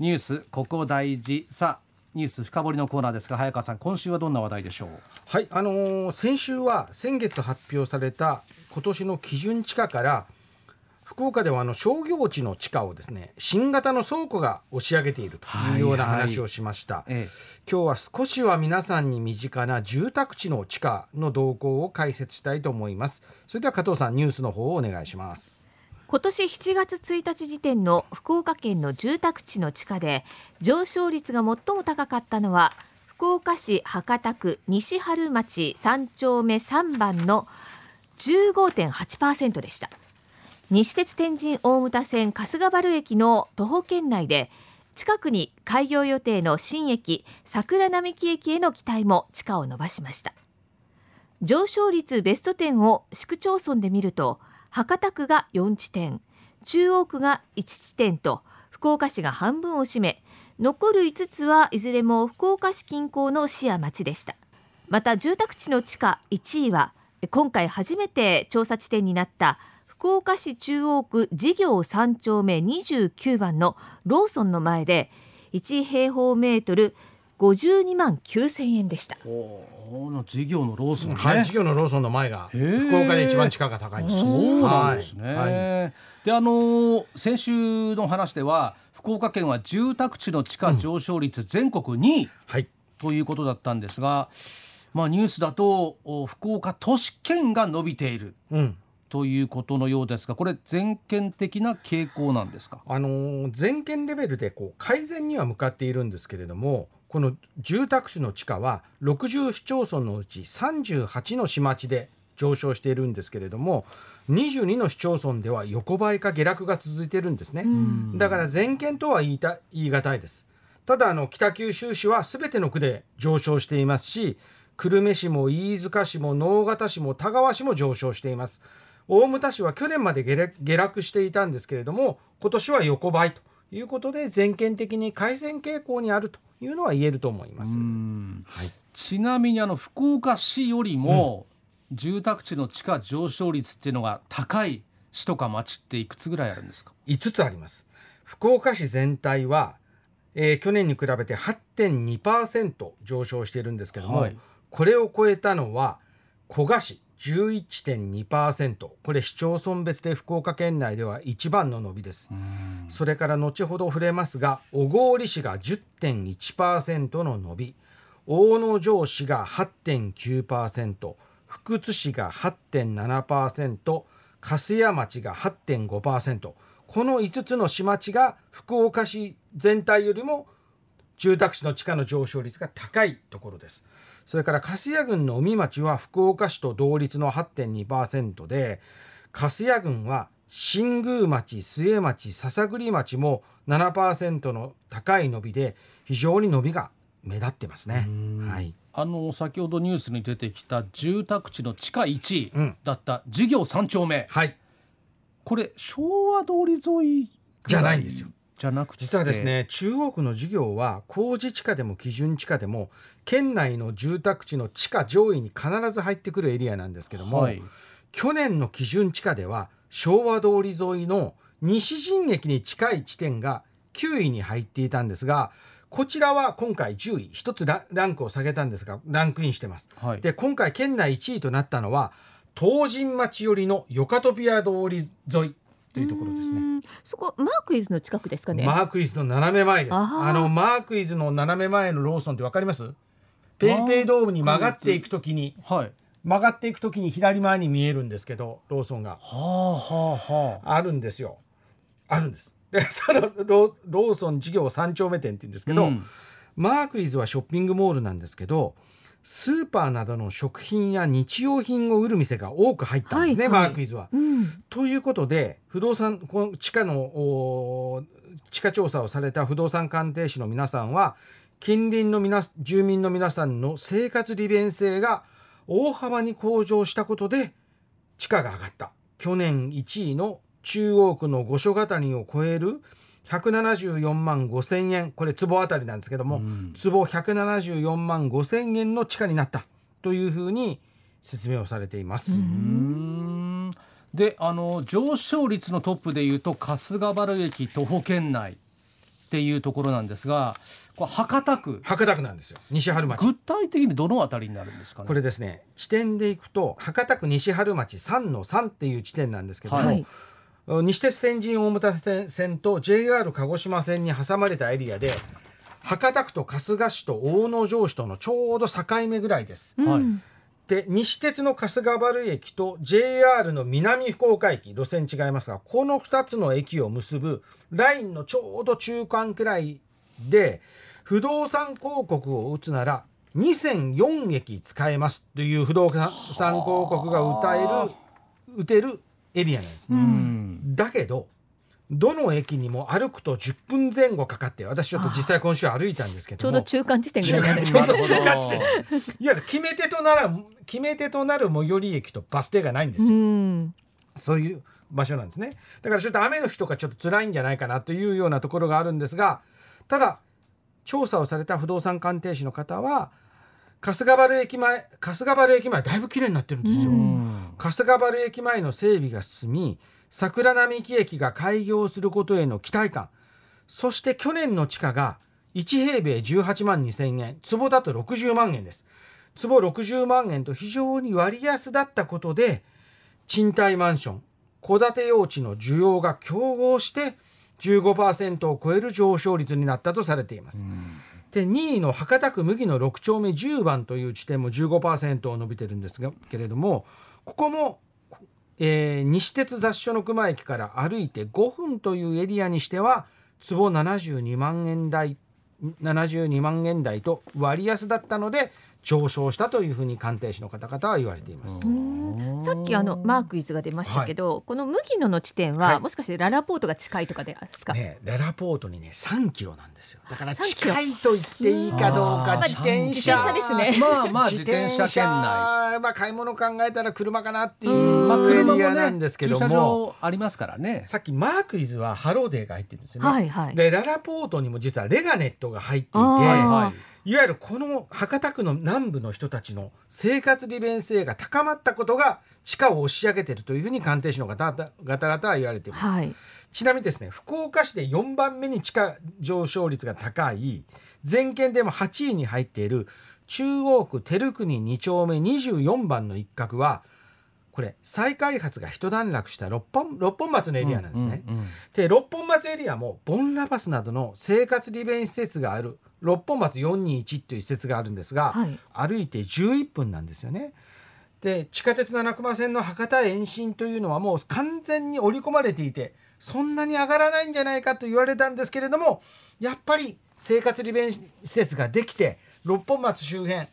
ニュースここ大事。さあニュース深掘りのコーナーですが早川さん今週はどんな話題でしょう？はいあのー先週は先月発表された今年の基準地価から福岡ではあの商業地の地価をですね新型の倉庫が押し上げているというような話をしました、え今日は少しは皆さんに身近な住宅地の地価の動向を解説したいと思います。それでは加藤さんニュースの方をお願いします今年7月1日時点の福岡県の住宅地の地価で上昇率が最も高かったのは福岡市博多区西春町3丁目3番の15.8%でした。西鉄天神大牟田線春日原駅の徒歩圏内で近くに開業予定の新駅桜並木駅への期待も地価を伸ばしました。上昇率ベスト10を市区町村で見ると博多区が4地点中央区が1地点と福岡市が半分を占め残る5つはいずれも福岡市近郊の市や町でした。また住宅地の地価1位は今回初めて調査地点になった福岡市中央区事業3丁目29番のローソンの前で1平方メートル52万9000円でした。の事業のローソンね、はい、事業のローソンの前が福岡で一番地価が高いんですそうなんですね、はい。はい。であのー先週の話では福岡県は住宅地の地価上昇率全国2位。はい。ということだったんですが、まあニュースだとお福岡都市圏が伸びている。うん。ということのようですがこれ全県的な傾向なんですか？あのー全県レベルでこう改善には向かっているんですけれどもこの住宅地の地価は60市町村のうち38の市町で上昇しているんですけれども22の市町村では横ばいか下落が続いているんですね、だから全県とは言いた言い難いです。ただあの北九州市は全ての区で上昇していますし久留米市も飯塚市も直方市も田川市も上昇しています。大牟田市は去年まで下落下落していたんですけれども今年は横ばいということで全県的に改善傾向にあるというのは言えると思います。うん。はい、ちなみにあの福岡市よりも住宅地の地価上昇率っていうのが高い市とか町っていくつぐらいあるんですか？5つあります。福岡市全体は、えー去年に比べて8.2%上昇しているんですけども、はい。これを超えたのは古賀市11.2%これ市町村別で福岡県内では一番の伸びです、それから後ほど触れますが小郡市が10.1%の伸び。大野城市が8.9%福津市が8.7%粕屋町が8.5%この5つの市町が福岡市全体よりも住宅地の地価の上昇率が高いところです。それから粕谷郡の海町は福岡市と同率の8.2%で粕谷郡は新宮町末町篠栗町も7%の高い伸びで非常に伸びが目立ってますね。はい、あの先ほどニュースに出てきた住宅地の地価1位うん。だった事業3丁目。はい、これ昭和通り沿いじゃないんですよじゃなくて。実はですね中央区の事業は工事地価でも基準地価でも県内の住宅地の地価上位に必ず入ってくるエリアなんですけども、はい。去年の基準地価では昭和通り沿いの西陣駅に近い地点が9位に入っていたんですがこちらは今回10位一つラランクを下げたんですがランクインしてます。はい。で今回県内1位となったのは東神町寄りのヨカトピア通り沿いというところですね。うんそこマークイズの近くですかね。マークイズの斜め前です。あのマークイズの斜め前のローソンってわかります？ペイペイドームに曲がっていくときにはい曲がっていくときに左前に見えるんですけどローソンがはあはあはああるんですよ。あるんです。でそのロローソン事業三丁目店って言うんですけど、うんマークイズはショッピングモールなんですけどスーパーなどの食品や日用品を売る店が多く入ったんですね、はいはい。マークイズは。うん。ということで不動産この地価のお地価調査をされた不動産鑑定士の皆さんは近隣の皆住民の皆さんの生活利便性が大幅に向上したことで地価が上がった。去年1位の中央区の五所ヶ谷を超える174万5千円これ坪あたりなんですけども、うん。坪174万5千円の地価になったというふうに説明をされています。であの上昇率のトップでいうと春日原駅徒歩圏内っていうところなんですがこれ博多区。博多区なんですよ。西春町。具体的にどのあたりになるんですかね？これですね。地点でいくと博多区西春町3の3っていう地点なんですけども、はい西鉄天神大牟田線と JR 鹿児島線に挟まれたエリアで博多区と春日市と大野城市とのちょうど境目ぐらいです。はい。うんで西鉄の春日原駅と JR の南福岡駅路線違いますがこの2つの駅を結ぶラインのちょうど中間くらいで不動産広告を打つなら2004駅使えますという不動産広告が歌える打てるエリアなんです。ううん。んだけどどの駅にも歩くと10分前後かかって私ちょっと実際今週歩いたんですけちょうど中間地点ぐらいちょうど中間地点。いわゆる決め手となら決め手となる最寄り駅とバス停がないんですうよ、ん。そういう場所なんですね。だからちょっと雨の日とかちょっと辛いんじゃないかなというようなところがあるんですがただ調査をされた不動産鑑定士の方は春日原駅前春日原駅前だいぶ綺麗になってるんですよ、うん。春日原駅前の整備が進み桜並木駅が開業することへの期待感。そして去年の地価が1平米18万2000円坪だと60万円です。坪60万円と非常に割安だったことで賃貸マンション戸建て用地の需要が競合して15%を超える上昇率になったとされています。で2位の博多区麦の6丁目10番という地点も15%を伸びてるんですがけれどもここも、えー西鉄雑所の熊駅から歩いて5分というエリアにしては坪72万円台72万円台と割安だったので上昇したというふうに鑑定士の方々は言われています。うん。さっきあのマークイズが出ましたけど、この麦野の地点は、はい。もしかしてララポートが近いとかですか、ね、ララポートにね3キロなんですよ。だから3キロ。近いと言っていいかどうか自転自車転車ですね。まあまあ 自転車圏内。まあ買い物考えたら車かなっていうん。まあ車もねなんですけども、場ありますからね。さっきマークイズはハローデーが入ってるんですよね、はいはい。でララポートにも実はレガネットが入っていてはいはいいわゆるこの博多区の南部の人たちの生活利便性が高まったことが地価を押し上げているというふうに鑑定士の方々々は言われています。はいちなみにですね福岡市で4番目に地価上昇率が高い全県でも8位に入っている中央区照国2丁目24番の一角はこれ再開発が一段落した六本六本松のエリアなんですね。うんうんうんで六本松エリアもボンラバスなどの生活利便施設がある六本松421という施設があるんですが、はい歩いて11分なんですよね。で地下鉄七熊線の博多延伸というのはもう完全に織り込まれていてそんなに上がらないんじゃないかと言われたんですけれどもやっぱり生活利便施設ができて六本松周辺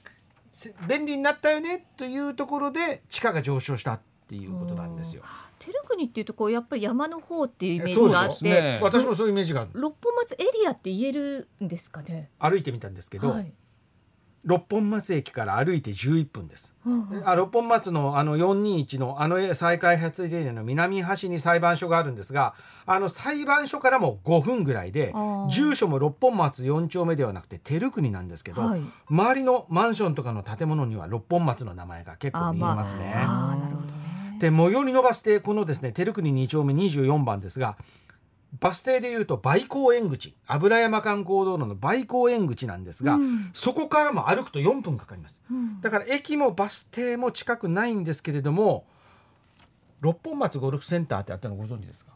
せ便利になったよねというところで地価が上昇したっていうことなんですよ。照国っていうとこうやっぱり山の方っていうイメージそうがあってですね。私もそういうイメージがある。六本松エリアって言えるんですかね？歩いてみたんですけど、はい。六本松駅から歩いて11分です。うんうん。あ六本松のあの421のあの再開発エリアの南端に裁判所があるんですがあの裁判所からも5分ぐらいで住所も六本松4丁目ではなくて照国なんですけど、はい。周りのマンションとかの建物には六本松の名前が結構見えますね。あーなるほど。ねで最寄りのバス停このですね照国2丁目24番ですがバス停でいうと梅港園口。油山観光道路の梅港園口なんですが、うん。そこからも歩くと4分かかります。うん。だから駅もバス停も近くないんですけれども六本松ゴルフセンターってあったのご存知ですか？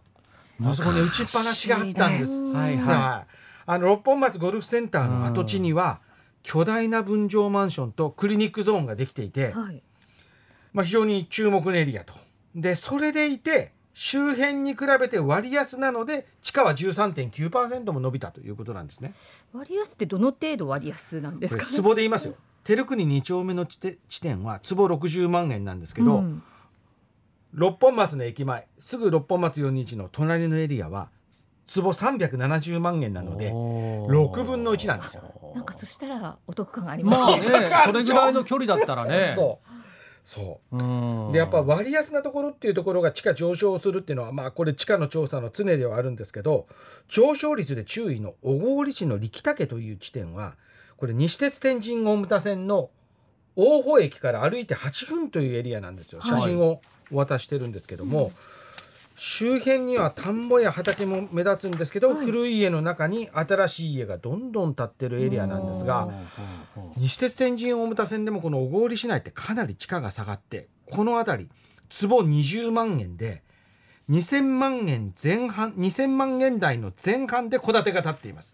あそこに打ちっぱなしがあったんです。はいはいはい。あの六本松ゴルフセンターの跡地には巨大な分譲マンションとクリニックゾーンができていて、はいまあ、非常に注目のエリアと。でそれでいて周辺に比べて割安なので地価は13.9%も伸びたということなんですね。割安ってどの程度割安なんですかこれ坪で言いますよ。照国2丁目の地点地点は坪60万円なんですけど、うん六本松の駅前すぐ六本松421の隣のエリアは坪370万円なのでおー6分の1なんですよ。なんかそしたらお得感がありますまあね。ねそれぐらいの距離だったらね そうそうう。ん。でやっぱ割安なところっていうところが地価上昇するっていうのはまあこれ地価の調査の常ではあるんですけど上昇率で注意の小郡市の力岳という地点はこれ西鉄天神大牟田線の大保駅から歩いて8分というエリアなんですよ。はい。写真をお渡ししてるんですけども、周辺には田んぼや畑も目立つんですけど、はい。古い家の中に新しい家がどんどん建ってるエリアなんですが西鉄天神大牟田線でもこの小郡市内ってかなり地価が下がってこの辺り坪20万円で2000万円前半2000万円台の前半で戸建てが建っています。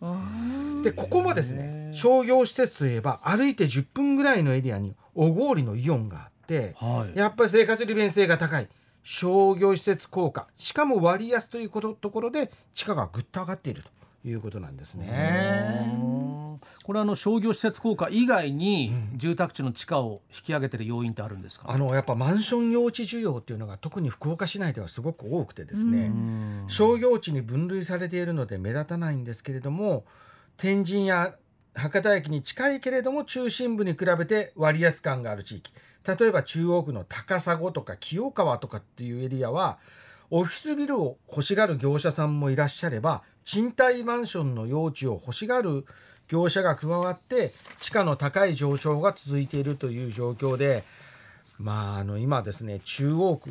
でここもですね商業施設といえば歩いて10分ぐらいのエリアに小郡のイオンがあってはい。やっぱり生活利便性が高い商業施設効果。しかも割安ということところで地価がぐっと上がっているということなんですね。うんこれあの商業施設効果以外に住宅地の地価を引き上げてる要因ってあるんですか、あのやっぱマンション用地需要っていうのが特に福岡市内ではすごく多くてですね、うん。商業地に分類されているので目立たないんですけれども天神や博多駅に近いけれども中心部に比べて割安感がある地域。例えば中央区の高砂とか清川とかっていうエリアはオフィスビルを欲しがる業者さんもいらっしゃれば賃貸マンションの用地を欲しがる業者が加わって地価の高い上昇が続いているという状況でまあ、あの今ですね中央区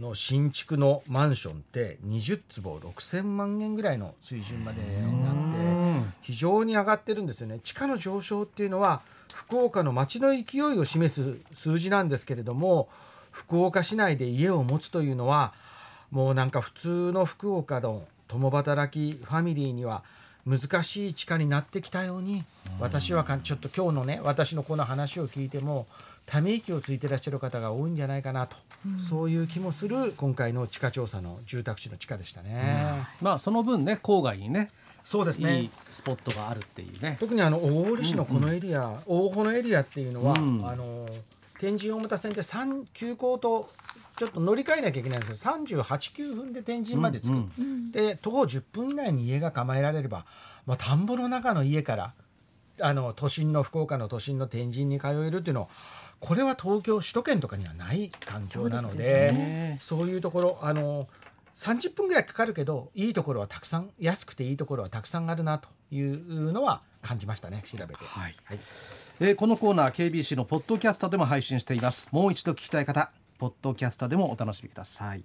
の新築のマンションって20坪6,000万円ぐらいの水準までになって非常に上がってるんですよね。地価の上昇っていうのは福岡の街の勢いを示す数字なんですけれども福岡市内で家を持つというのはもうなんか普通の福岡の共働きファミリーには難しい地価になってきたように私はかちょっと今日のね私のこの話を聞いてもため息をついてらっしゃる方が多いんじゃないかなと、そういう気もする今回の地価調査の住宅地の地価でしたね。まあその分ね郊外にねそうですいいスポットがあるっていうね。特にあの大堀市のこのエリア、大穂のエリアっていうのは、うん。あの天神大牟田線で3急行とちょっと乗り換えなきゃいけないんですけど389分で天神まで着く、うんうんで徒歩10分以内に家が構えられれば、まあ、田んぼの中の家からあの都心の福岡の都心の天神に通えるっていうのはこれは東京首都圏とかにはない環境なのでね。そういうところあの30分ぐらいかかるけどいいところはたくさん安くていいところはたくさんあるなというのは感じましたね調べて。はい。はい。えーこのコーナー KBC のポッドキャストでも配信しています。もう一度聞きたい方ポッドキャストでもお楽しみください